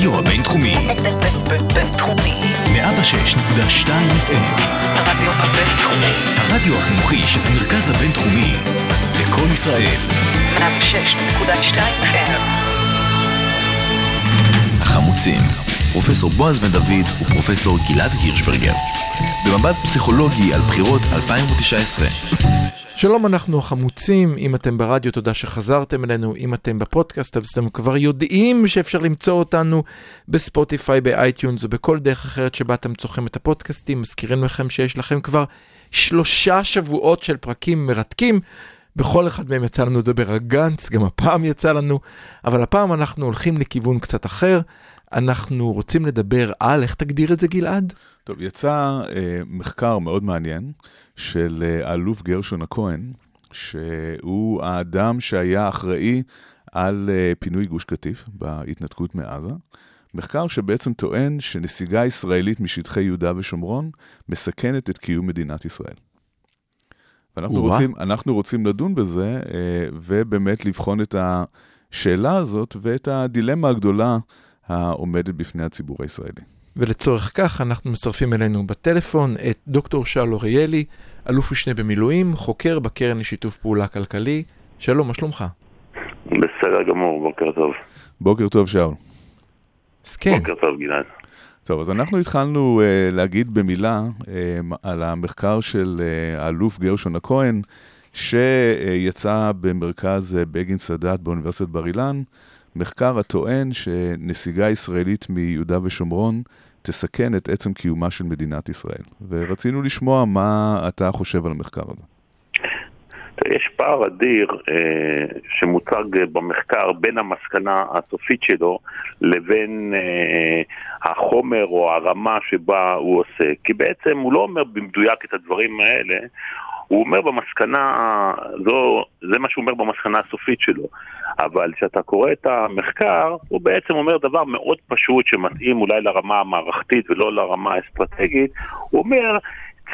הרדיו הבינתחומי. בינתחומי. 106.2 FM. הרדיו הבינתחומי. הרדיו החינוכי של המרכז הבינתחומי. לקום ישראל. 106.2 FM. החמוצים. פרופסור בועז בן דוד ופרופסור גלעד הירשברגר. במבט פסיכולוגי על בחירות 2019. שלום, אנחנו החמוצים, אם אתם ברדיו, תודה שחזרתם אלינו, אם אתם בפודקאסט, אז אתם כבר יודעים שאפשר למצוא אותנו בספוטיפיי, ב iTunes ובכל דרך אחרת שבה אתם צורכים את הפודקאסטים. מזכירים לכם שיש לכם כבר שלושה שבועות של פרקים מרתקים. בכל אחד מהם יצא לנו לדבר על גנץ, גם הפעם יצא לנו, אבל הפעם אנחנו הולכים לכיוון קצת אחר. אנחנו רוצים לדבר על, איך תגדיר את זה גלעד? טוב, יצא אה, מחקר מאוד מעניין של אה, האלוף גרשון הכהן, שהוא האדם שהיה אחראי על אה, פינוי גוש קטיף בהתנתקות מעזה. מחקר שבעצם טוען שנסיגה ישראלית משטחי יהודה ושומרון מסכנת את קיום מדינת ישראל. ואנחנו רוצים, אנחנו רוצים לדון בזה, אה, ובאמת לבחון את השאלה הזאת ואת הדילמה הגדולה העומדת בפני הציבור הישראלי. ולצורך כך אנחנו מצרפים אלינו בטלפון את דוקטור שאול אוריאלי, אלוף משנה במילואים, חוקר בקרן לשיתוף פעולה כלכלי. שלום, מה שלומך? בסדר גמור, בוקר טוב. בוקר טוב, שאול. אז כן, בוקר טוב, גלעד. טוב, אז אנחנו התחלנו uh, להגיד במילה uh, על המחקר של uh, האלוף גרשון הכהן, שיצא במרכז uh, בגין סאדאת באוניברסיטת בר אילן, מחקר הטוען שנסיגה ישראלית מיהודה ושומרון תסכן את עצם קיומה של מדינת ישראל. ורצינו לשמוע מה אתה חושב על המחקר הזה. יש פער אדיר אה, שמוצג במחקר בין המסקנה הסופית שלו לבין אה, החומר או הרמה שבה הוא עושה. כי בעצם הוא לא אומר במדויק את הדברים האלה, הוא אומר במסקנה, זו, זה מה שהוא אומר במסקנה הסופית שלו. אבל כשאתה קורא את המחקר, הוא בעצם אומר דבר מאוד פשוט שמתאים אולי לרמה המערכתית ולא לרמה האסטרטגית. הוא אומר,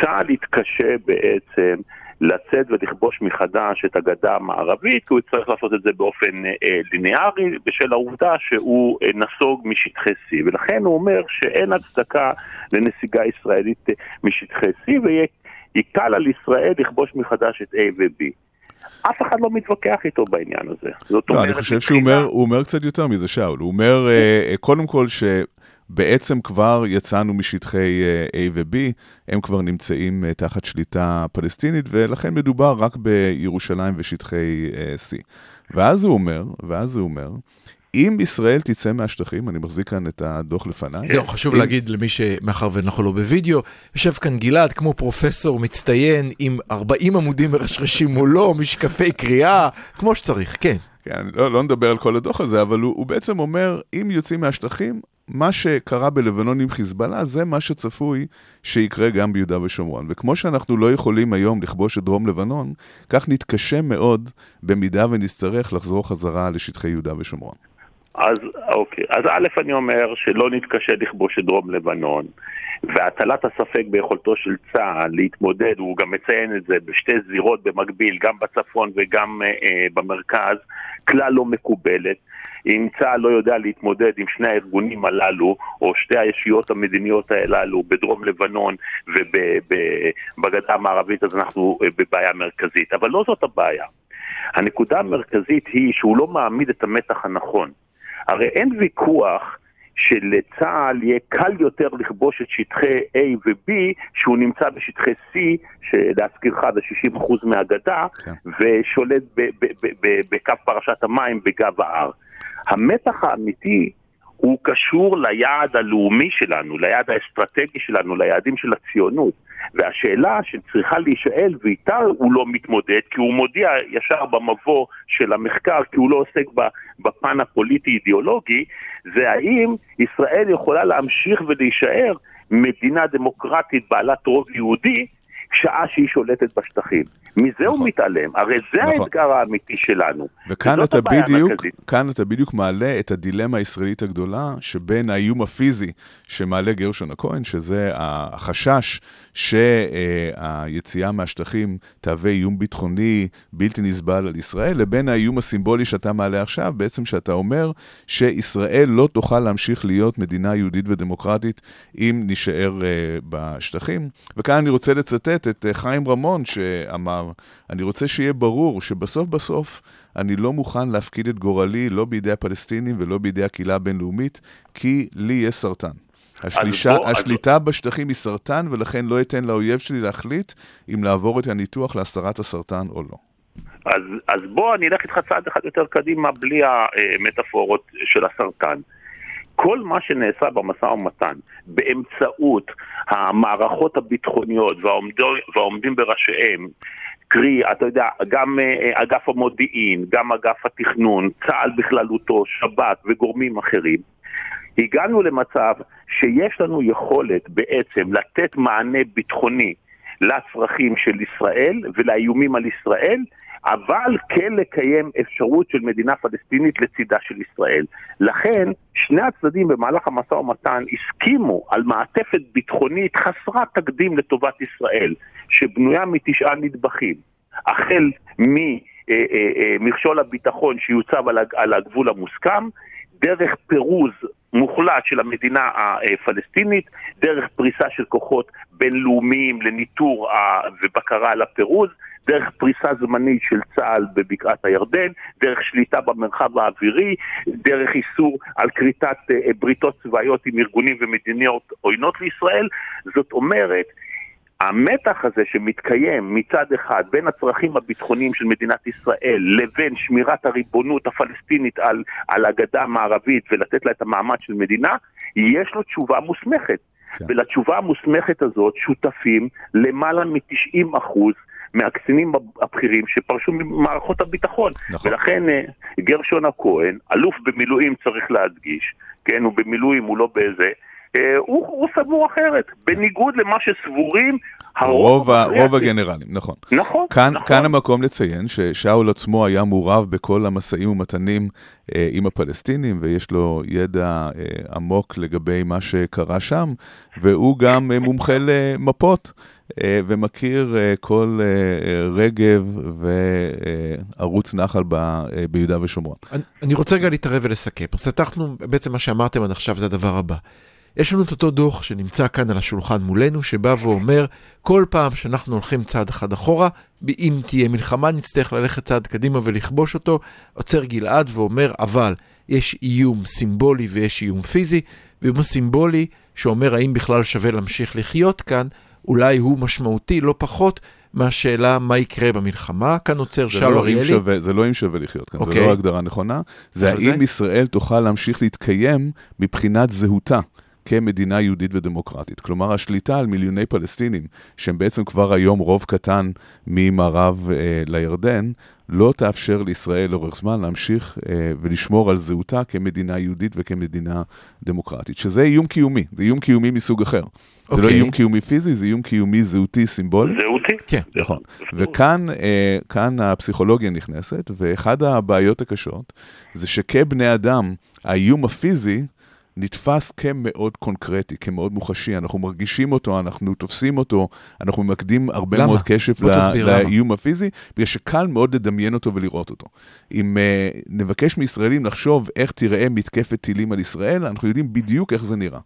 צה"ל יתקשה בעצם לצאת ולכבוש מחדש את הגדה המערבית, כי הוא יצטרך לעשות את זה באופן אה, ליניארי, בשל העובדה שהוא אה, נסוג משטחי C. ולכן הוא אומר שאין הצדקה לנסיגה ישראלית אה, משטחי C, ויקל על ישראל לכבוש מחדש את A ו-B. אף אחד לא מתווכח איתו בעניין הזה. זאת לא, אומרת, אני חושב שהוא אומר, הוא אומר קצת יותר מזה, שאול. הוא אומר, אה, אה, קודם כל, שבעצם כבר יצאנו משטחי אה, A ו-B, הם כבר נמצאים תחת שליטה פלסטינית, ולכן מדובר רק בירושלים ושטחי C. ואז הוא אומר, ואז הוא אומר, אם ישראל תצא מהשטחים, אני מחזיק כאן את הדוח לפניי. זהו, חשוב אם- להגיד למי שמאחר ואנחנו לא בווידאו, יושב כאן גלעד כמו פרופסור מצטיין עם 40 עמודים מרשרשים מולו, משקפי קריאה, כמו שצריך, כן. כן, לא, לא נדבר על כל הדוח הזה, אבל הוא, הוא בעצם אומר, אם יוצאים מהשטחים, מה שקרה בלבנון עם חיזבאללה, זה מה שצפוי שיקרה גם ביהודה ושומרון. וכמו שאנחנו לא יכולים היום לכבוש את דרום לבנון, כך נתקשה מאוד במידה ונצטרך לחזור חזרה לשטחי יהודה ושומרון. אז אוקיי, אז א' אני אומר שלא נתקשה לכבוש את דרום לבנון והטלת הספק ביכולתו של צה"ל להתמודד, הוא גם מציין את זה בשתי זירות במקביל, גם בצפון וגם אה, אה, במרכז, כלל לא מקובלת. אם צה"ל לא יודע להתמודד עם שני הארגונים הללו, או שתי הישויות המדיניות הללו בדרום לבנון ובגדה המערבית, אז אנחנו אה, בבעיה מרכזית. אבל לא זאת הבעיה. הנקודה המרכזית היא שהוא לא מעמיד את המתח הנכון. הרי אין ויכוח שלצה"ל יהיה קל יותר לכבוש את שטחי A ו-B שהוא נמצא בשטחי C, שלהזכירך זה 60% מהגדה, כן. ושולט בקו פרשת המים בגב ההר. המתח האמיתי הוא קשור ליעד הלאומי שלנו, ליעד האסטרטגי שלנו, ליעדים של הציונות. והשאלה שצריכה להישאל, ואיתה הוא לא מתמודד, כי הוא מודיע ישר במבוא של המחקר, כי הוא לא עוסק בפן הפוליטי-אידיאולוגי, זה האם ישראל יכולה להמשיך ולהישאר מדינה דמוקרטית בעלת רוב יהודי, שעה שהיא שולטת בשטחים. מזה נכון. הוא מתעלם. הרי זה נכון. האתגר האמיתי שלנו. וכאן אתה בדיוק. כאן אתה בדיוק מעלה את הדילמה הישראלית הגדולה שבין האיום הפיזי שמעלה גרשון הכהן, שזה החשש שהיציאה מהשטחים תהווה איום ביטחוני בלתי נסבל על ישראל, לבין האיום הסימבולי שאתה מעלה עכשיו, בעצם שאתה אומר שישראל לא תוכל להמשיך להיות מדינה יהודית ודמוקרטית אם נישאר אה, בשטחים. וכאן אני רוצה לצטט את אה, חיים רמון שאמר, אני רוצה שיהיה ברור שבסוף בסוף אני לא מוכן להפקיד את גורלי לא בידי הפלסטינים ולא בידי הקהילה הבינלאומית, כי לי יש סרטן. השלישה, בוא, אז- השליטה בשטחים היא סרטן, ולכן לא אתן לאויב שלי להחליט אם לעבור את הניתוח להסרת הסרטן או לא. אז, אז בוא אני אלך איתך צעד אחד יותר קדימה בלי המטאפורות של הסרטן. כל מה שנעשה במשא ומתן באמצעות המערכות הביטחוניות והעומדו, והעומדים בראשיהם, קרי, אתה יודע, גם אה, אגף המודיעין, גם אגף התכנון, צה"ל בכללותו, שב"כ וגורמים אחרים, הגענו למצב שיש לנו יכולת בעצם לתת מענה ביטחוני לצרכים של ישראל ולאיומים על ישראל, אבל כן לקיים אפשרות של מדינה פלסטינית לצידה של ישראל. לכן, שני הצדדים במהלך המשא ומתן הסכימו על מעטפת ביטחונית חסרת תקדים לטובת ישראל, שבנויה מתשעה נדבכים, החל ממכשול הביטחון שיוצב על הג- על הגבול המוסכם, דרך פירוז מוחלט של המדינה הפלסטינית, דרך פריסה של כוחות בינלאומיים לניטור ובקרה על הפירוז, דרך פריסה זמנית של צה"ל בבקעת הירדן, דרך שליטה במרחב האווירי, דרך איסור על כריתת אה, בריתות צבאיות עם ארגונים ומדינות עוינות לישראל. זאת אומרת, המתח הזה שמתקיים מצד אחד בין הצרכים הביטחוניים של מדינת ישראל לבין שמירת הריבונות הפלסטינית על, על הגדה המערבית ולתת לה את המעמד של מדינה, יש לו תשובה מוסמכת. כן. ולתשובה המוסמכת הזאת שותפים למעלה מ-90 אחוז מהקצינים הבכירים שפרשו ממערכות הביטחון. נכון. ולכן אה, גרשון הכהן, אלוף במילואים צריך להדגיש, כן, הוא במילואים, הוא לא באיזה, אה, הוא, הוא סבור אחרת, בניגוד למה שסבורים רוב, ה- המכריע רוב הגנרלים, נכון. נכון, כאן, נכון. כאן המקום לציין ששאול עצמו היה מעורב בכל המשאים ומתנים אה, עם הפלסטינים, ויש לו ידע אה, עמוק לגבי מה שקרה שם, והוא גם אה, מומחה למפות, אה, ומכיר אה, כל אה, אה, רגב וערוץ נחל ב, אה, ביהודה ושומרון. אני- רוצה רגע להתערב ולסכם. אז פתחנו, בעצם מה שאמרתם עד עכשיו זה הדבר הבא. יש לנו את אותו דוח שנמצא כאן על השולחן מולנו, שבא ואומר, כל פעם שאנחנו הולכים צעד אחד אחורה, אם תהיה מלחמה נצטרך ללכת צעד קדימה ולכבוש אותו, עוצר גלעד ואומר, אבל יש איום סימבולי ויש איום פיזי, ואיום הסימבולי שאומר האם בכלל שווה להמשיך לחיות כאן, אולי הוא משמעותי לא פחות מהשאלה מה יקרה במלחמה. כאן עוצר זה לא, אם אריאלי. שווה, זה לא אם שווה לחיות כאן, אוקיי. זו לא הגדרה נכונה, זה האם זה- ישראל תוכל להמשיך להתקיים מבחינת זהותה. כמדינה יהודית ודמוקרטית. כלומר, השליטה על מיליוני פלסטינים, שהם בעצם כבר היום רוב קטן ממערב אה, לירדן, לא תאפשר לישראל לאורך זמן להמשיך אה, ולשמור על זהותה כמדינה יהודית וכמדינה דמוקרטית, שזה איום קיומי, זה איום קיומי מסוג אחר. זה לא אוקיי. איום קיומי פיזי, זה איום קיומי זהותי סימבולי. זהותי. כן. נכון. וכאן אה, כאן הפסיכולוגיה נכנסת, ואחד הבעיות הקשות זה שכבני אדם, האיום הפיזי נתפס כמאוד קונקרטי, כמאוד מוחשי, אנחנו מרגישים אותו, אנחנו תופסים אותו, אנחנו ממקדים הרבה למה? מאוד קשב בוא ל- תסביר למה. לאיום הפיזי, בגלל שקל מאוד לדמיין אותו ולראות אותו. אם uh, נבקש מישראלים לחשוב איך תיראה מתקפת טילים על ישראל, אנחנו יודעים בדיוק איך זה נראה.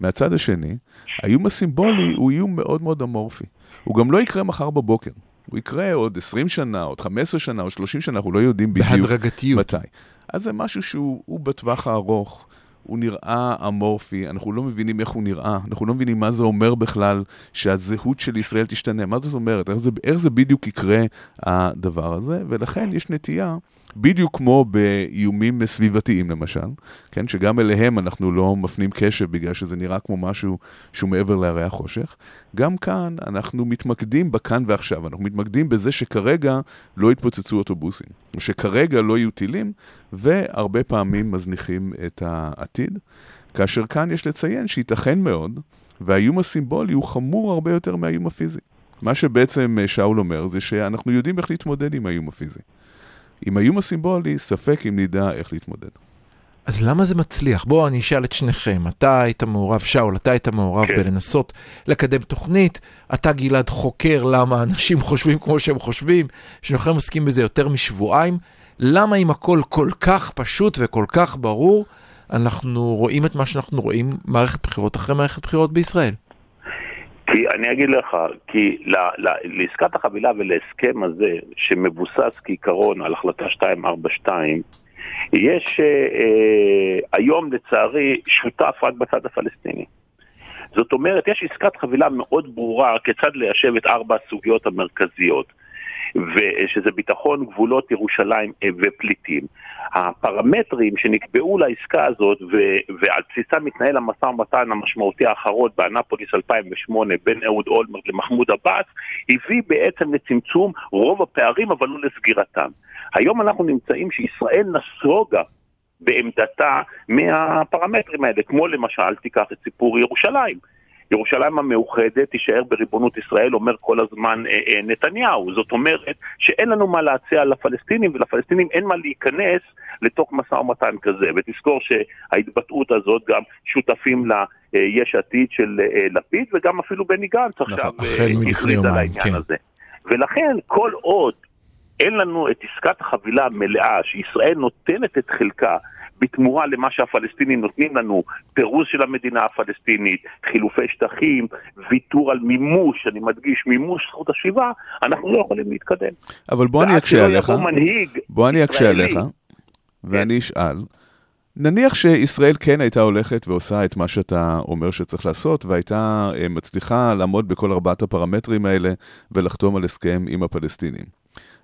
מהצד השני, האיום הסימבולי הוא איום מאוד מאוד אמורפי. הוא גם לא יקרה מחר בבוקר. הוא יקרה עוד 20 שנה, עוד 15 שנה, עוד 30 שנה, אנחנו לא יודעים בדיוק בהדרגתיות. מתי. אז זה משהו שהוא הוא בטווח הארוך, הוא נראה אמורפי, אנחנו לא מבינים איך הוא נראה, אנחנו לא מבינים מה זה אומר בכלל שהזהות של ישראל תשתנה, מה זאת אומרת, איך זה, איך זה בדיוק יקרה הדבר הזה, ולכן יש נטייה, בדיוק כמו באיומים סביבתיים למשל, כן, שגם אליהם אנחנו לא מפנים קשב בגלל שזה נראה כמו משהו שהוא מעבר להרי החושך, גם כאן אנחנו מתמקדים בכאן ועכשיו, אנחנו מתמקדים בזה שכרגע לא יתפוצצו אוטובוסים, שכרגע לא יהיו טילים, והרבה פעמים מזניחים את העתיד, כאשר כאן יש לציין שייתכן מאוד, והאיום הסימבולי הוא חמור הרבה יותר מהאיום הפיזי. מה שבעצם אה, שאול אומר זה שאנחנו יודעים איך להתמודד עם האיום הפיזי. עם האיום הסימבולי, ספק אם נדע איך להתמודד. אז למה זה מצליח? בואו אני אשאל את שניכם, אתה היית מעורב, שאול, אתה היית מעורב כן. בלנסות לקדם תוכנית, אתה גלעד חוקר למה אנשים חושבים כמו שהם חושבים, שניכם עוסקים בזה יותר משבועיים, למה אם הכל כל כך פשוט וכל כך ברור, אנחנו רואים את מה שאנחנו רואים מערכת בחירות אחרי מערכת בחירות בישראל? כי אני אגיד לך, כי ל, ל, לעסקת החבילה ולהסכם הזה, שמבוסס כעיקרון על החלטה 242, יש אה, אה, היום לצערי שותף רק בצד הפלסטיני. זאת אומרת, יש עסקת חבילה מאוד ברורה כיצד ליישב את ארבע הסוגיות המרכזיות, ושזה ביטחון, גבולות ירושלים אה, ופליטים. הפרמטרים שנקבעו לעסקה הזאת ו- ועל בסיסם מתנהל המשא ומתן המשמעותי האחרון באנפוליס 2008 בין אהוד אולמרט למחמוד עבאס, הביא בעצם לצמצום רוב הפערים אבל לא לסגירתם. היום אנחנו נמצאים שישראל נסוגה בעמדתה מהפרמטרים האלה, כמו למשל, תיקח את סיפור ירושלים. ירושלים המאוחדת תישאר בריבונות ישראל, אומר כל הזמן אה, אה, נתניהו. זאת אומרת שאין לנו מה להציע לפלסטינים, ולפלסטינים אין מה להיכנס לתוך משא ומתן כזה. ותזכור שההתבטאות הזאת גם שותפים לה אה, יש עתיד של אה, לפיד, וגם אפילו בני גנץ עכשיו אה, מלפני הכריז על העניין כן. הזה. ולכן כל עוד אין לנו את עסקת החבילה המלאה, שישראל נותנת את חלקה בתמורה למה שהפלסטינים נותנים לנו, פירוז של המדינה הפלסטינית, חילופי שטחים, ויתור על מימוש, אני מדגיש, מימוש זכות השיבה, אנחנו לא יכולים להתקדם. אבל בוא אני אקשה עליך, בוא אני אקשה עליך, ואני אשאל. נניח שישראל כן הייתה הולכת ועושה את מה שאתה אומר שצריך לעשות, והייתה אה, מצליחה לעמוד בכל ארבעת הפרמטרים האלה ולחתום על הסכם עם הפלסטינים.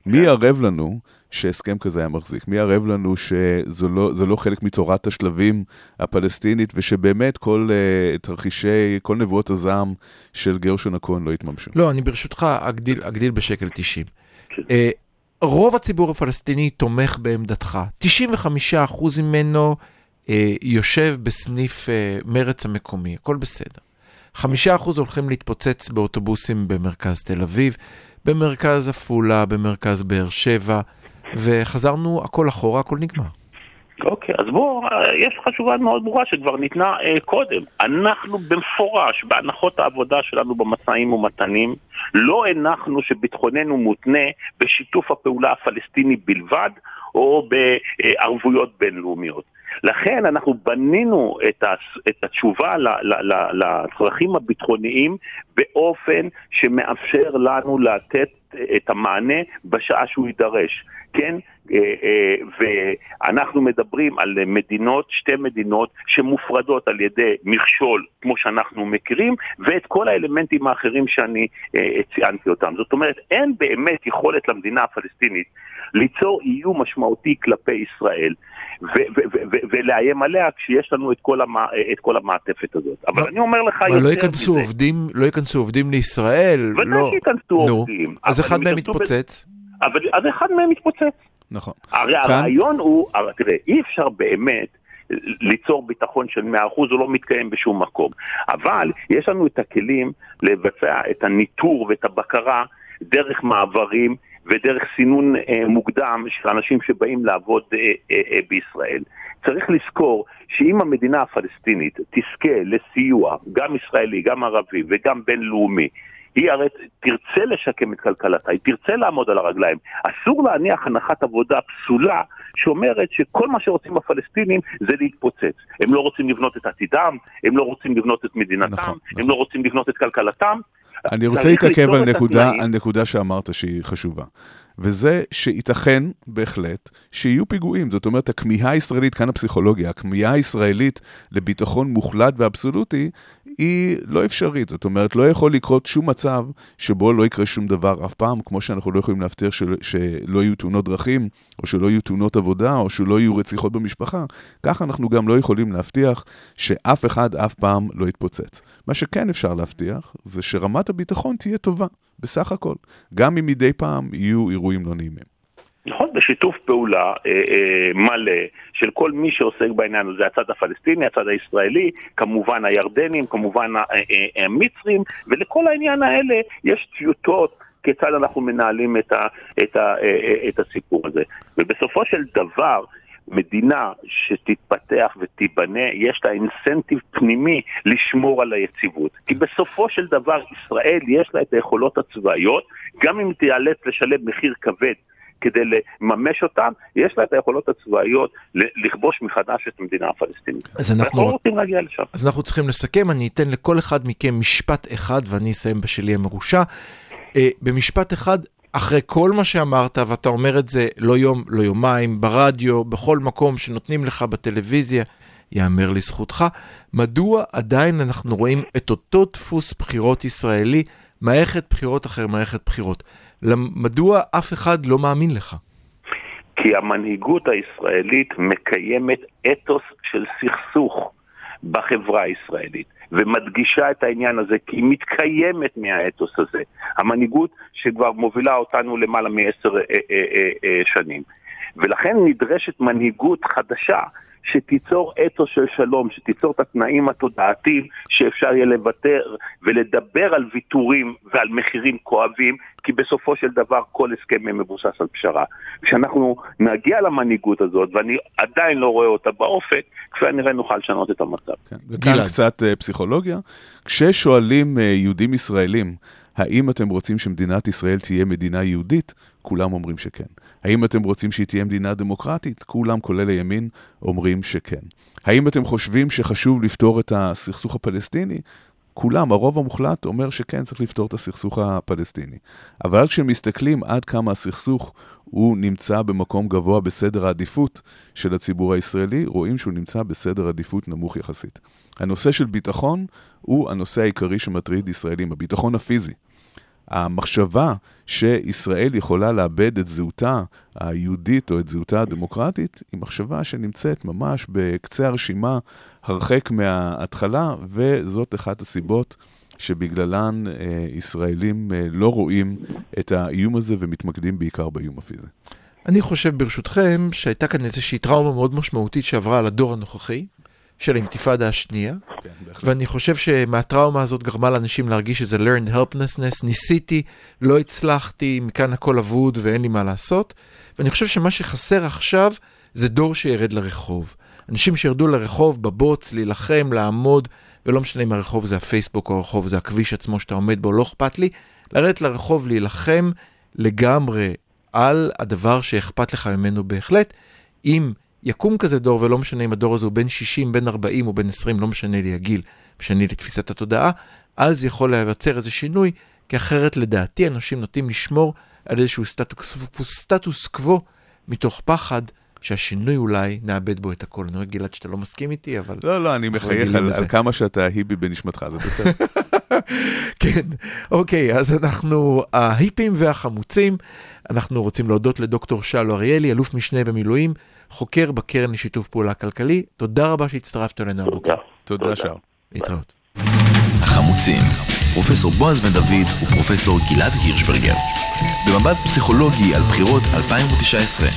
מי כן. ערב לנו שהסכם כזה היה מחזיק? מי ערב לנו שזו לא, לא חלק מתורת השלבים הפלסטינית, ושבאמת כל uh, תרחישי, כל נבואות הזעם של גרשון הכהן לא יתממשו? לא, אני ברשותך אגדיל, אגדיל בשקל 90. כן. אה, רוב הציבור הפלסטיני תומך בעמדתך. 95% ממנו אה, יושב בסניף אה, מרץ המקומי, הכל בסדר. 5% הולכים להתפוצץ באוטובוסים במרכז תל אביב, במרכז עפולה, במרכז באר שבע, וחזרנו הכל אחורה, הכל נגמר. אוקיי, אז בוא, יש לך תשובה מאוד ברורה שכבר ניתנה אה, קודם. אנחנו במפורש, בהנחות העבודה שלנו במשאים ומתנים, לא הנחנו שביטחוננו מותנה בשיתוף הפעולה הפלסטיני בלבד, או בערבויות בינלאומיות. לכן אנחנו בנינו את, הס, את התשובה ל, ל, ל, לצרכים הביטחוניים באופן שמאפשר לנו לתת את המענה בשעה שהוא יידרש, כן? אה, אה, ואנחנו מדברים על מדינות, שתי מדינות שמופרדות על ידי מכשול כמו שאנחנו מכירים ואת כל האלמנטים האחרים שאני אה, ציינתי אותם. זאת אומרת, אין באמת יכולת למדינה הפלסטינית ליצור איום משמעותי כלפי ישראל ו- ו- ו- ו- ולאיים עליה כשיש לנו את כל, המע- את כל המעטפת הזאת. אבל מה- אני אומר לך אבל יותר לא ייכנסו מזה. עובדים, לא ייכנסו עובדים לישראל, ודאי לא. שייכנסו עובדים. אז אבל אחד הם מהם מתפוצץ. אבל אז אחד מהם מתפוצץ. נכון. הרי כאן- הרעיון הוא, הרי תראה, אי אפשר באמת ליצור ביטחון של 100% הוא לא מתקיים בשום מקום. אבל יש לנו את הכלים לבצע את הניטור ואת הבקרה דרך מעברים ודרך סינון אה, מוקדם של אנשים שבאים לעבוד אה, אה, אה, בישראל. צריך לזכור שאם המדינה הפלסטינית תזכה לסיוע, גם ישראלי, גם ערבי וגם בינלאומי, היא הרי תרצה לשקם את כלכלתה, היא תרצה לעמוד על הרגליים. אסור להניח הנחת עבודה פסולה שאומרת שכל מה שרוצים הפלסטינים זה להתפוצץ. הם לא רוצים לבנות את עתידם, הם לא רוצים לבנות את מדינתם, נכון, הם נכון. לא רוצים לבנות את כלכלתם. אני רוצה להתעכב על נקודה. על נקודה שאמרת שהיא חשובה. וזה שייתכן בהחלט שיהיו פיגועים. זאת אומרת, הכמיהה הישראלית, כאן הפסיכולוגיה, הכמיהה הישראלית לביטחון מוחלט ואבסולוטי, היא לא אפשרית. זאת אומרת, לא יכול לקרות שום מצב שבו לא יקרה שום דבר אף פעם, כמו שאנחנו לא יכולים להבטיח של, שלא יהיו תאונות דרכים, או שלא יהיו תאונות עבודה, או שלא יהיו רציחות במשפחה. ככה אנחנו גם לא יכולים להבטיח שאף אחד אף פעם לא יתפוצץ. מה שכן אפשר להבטיח, זה שרמת הביטחון תהיה טובה, בסך הכל. גם אם מדי פעם יהיו אירועים לא נעימים. נכון, בשיתוף פעולה אה, אה, מלא של כל מי שעוסק בעניין הזה, הצד הפלסטיני, הצד הישראלי, כמובן הירדנים, כמובן ה- אה, אה, המצרים, ולכל העניין האלה יש טיוטות. כיצד אנחנו מנהלים את, ה, את, ה, אה, אה, את הסיפור הזה. ובסופו של דבר, מדינה שתתפתח ותיבנה, יש לה אינסנטיב פנימי לשמור על היציבות. כי בסופו של דבר ישראל יש לה את היכולות הצבאיות, גם אם תיאלץ לשלם מחיר כבד כדי לממש אותם, יש לה את היכולות הצבאיות לכבוש מחדש את המדינה הפלסטינית. אז אנחנו- אנחנו לא רוצים להגיע לשם. אז אנחנו צריכים לסכם, אני אתן לכל אחד מכם משפט אחד ואני אסיים בשלי המרושע. אה, במשפט אחד, אחרי כל מה שאמרת, ואתה אומר את זה לא יום, לא יומיים, ברדיו, בכל מקום שנותנים לך בטלוויזיה, יאמר לזכותך, מדוע עדיין אנחנו רואים את אותו דפוס בחירות ישראלי, מערכת בחירות אחרי מערכת בחירות? מדוע אף אחד לא מאמין לך? כי המנהיגות הישראלית מקיימת אתוס של סכסוך בחברה הישראלית, ומדגישה את העניין הזה כי היא מתקיימת מהאתוס הזה. המנהיגות שכבר מובילה אותנו למעלה מעשר אה, אה, אה, שנים. ולכן נדרשת מנהיגות חדשה. שתיצור אתוס של שלום, שתיצור את התנאים התודעתיים שאפשר יהיה לוותר ולדבר על ויתורים ועל מחירים כואבים, כי בסופו של דבר כל הסכם מבוסס על פשרה. כשאנחנו נגיע למנהיגות הזאת, ואני עדיין לא רואה אותה באופק, כפי הנראה נוכל לשנות את המצב. כן. וכאן. קצת אה, פסיכולוגיה. כששואלים אה, יהודים ישראלים, האם אתם רוצים שמדינת ישראל תהיה מדינה יהודית? כולם אומרים שכן. האם אתם רוצים שהיא תהיה מדינה דמוקרטית? כולם, כולל הימין, אומרים שכן. האם אתם חושבים שחשוב לפתור את הסכסוך הפלסטיני? כולם, הרוב המוחלט אומר שכן, צריך לפתור את הסכסוך הפלסטיני. אבל כשמסתכלים עד כמה הסכסוך הוא נמצא במקום גבוה בסדר העדיפות של הציבור הישראלי, רואים שהוא נמצא בסדר עדיפות נמוך יחסית. הנושא של ביטחון הוא הנושא העיקרי שמטריד ישראלים, הביטחון הפיזי. המחשבה שישראל יכולה לאבד את זהותה היהודית או את זהותה הדמוקרטית, היא מחשבה שנמצאת ממש בקצה הרשימה, הרחק מההתחלה, וזאת אחת הסיבות שבגללן אה, ישראלים אה, לא רואים את האיום הזה ומתמקדים בעיקר באיום הפיזי. אני חושב ברשותכם שהייתה כאן איזושהי טראומה מאוד משמעותית שעברה על הדור הנוכחי, של האינתיפאדה השנייה, כן, בהחלט. ואני חושב שמהטראומה הזאת גרמה לאנשים להרגיש איזה learned helplessness, ניסיתי, לא הצלחתי, מכאן הכל אבוד ואין לי מה לעשות, ואני חושב שמה שחסר עכשיו זה דור שירד לרחוב. אנשים שירדו לרחוב בבוץ, להילחם, לעמוד, ולא משנה אם הרחוב זה הפייסבוק או הרחוב זה הכביש עצמו שאתה עומד בו, לא אכפת לי, לרדת לרחוב, להילחם לגמרי על הדבר שאכפת לך ממנו בהחלט. אם יקום כזה דור, ולא משנה אם הדור הזה הוא בן 60, בן 40 או בן 20, לא משנה לי הגיל, משנה לי תפיסת התודעה, אז יכול להיווצר איזה שינוי, כי אחרת לדעתי אנשים נוטים לשמור על איזשהו סטטוס, סטטוס קוו מתוך פחד שהשינוי אולי נאבד בו את הכל. אני רואה גלעד שאתה לא מסכים איתי, אבל... לא, לא, אני מחייך על. על כמה שאתה היבי בנשמתך, זה בסדר. כן, אוקיי, אז אנחנו ההיפים והחמוצים. אנחנו רוצים להודות לדוקטור שלו אריאלי, אלוף משנה במילואים, חוקר בקרן לשיתוף פעולה כלכלי. תודה רבה שהצטרפת אלינו הבוקר. תודה. תודה, שר. להתראות. החמוצים, פרופסור בועז בן דוד ופרופסור גלעד הירשברגר. במבט פסיכולוגי על בחירות 2019.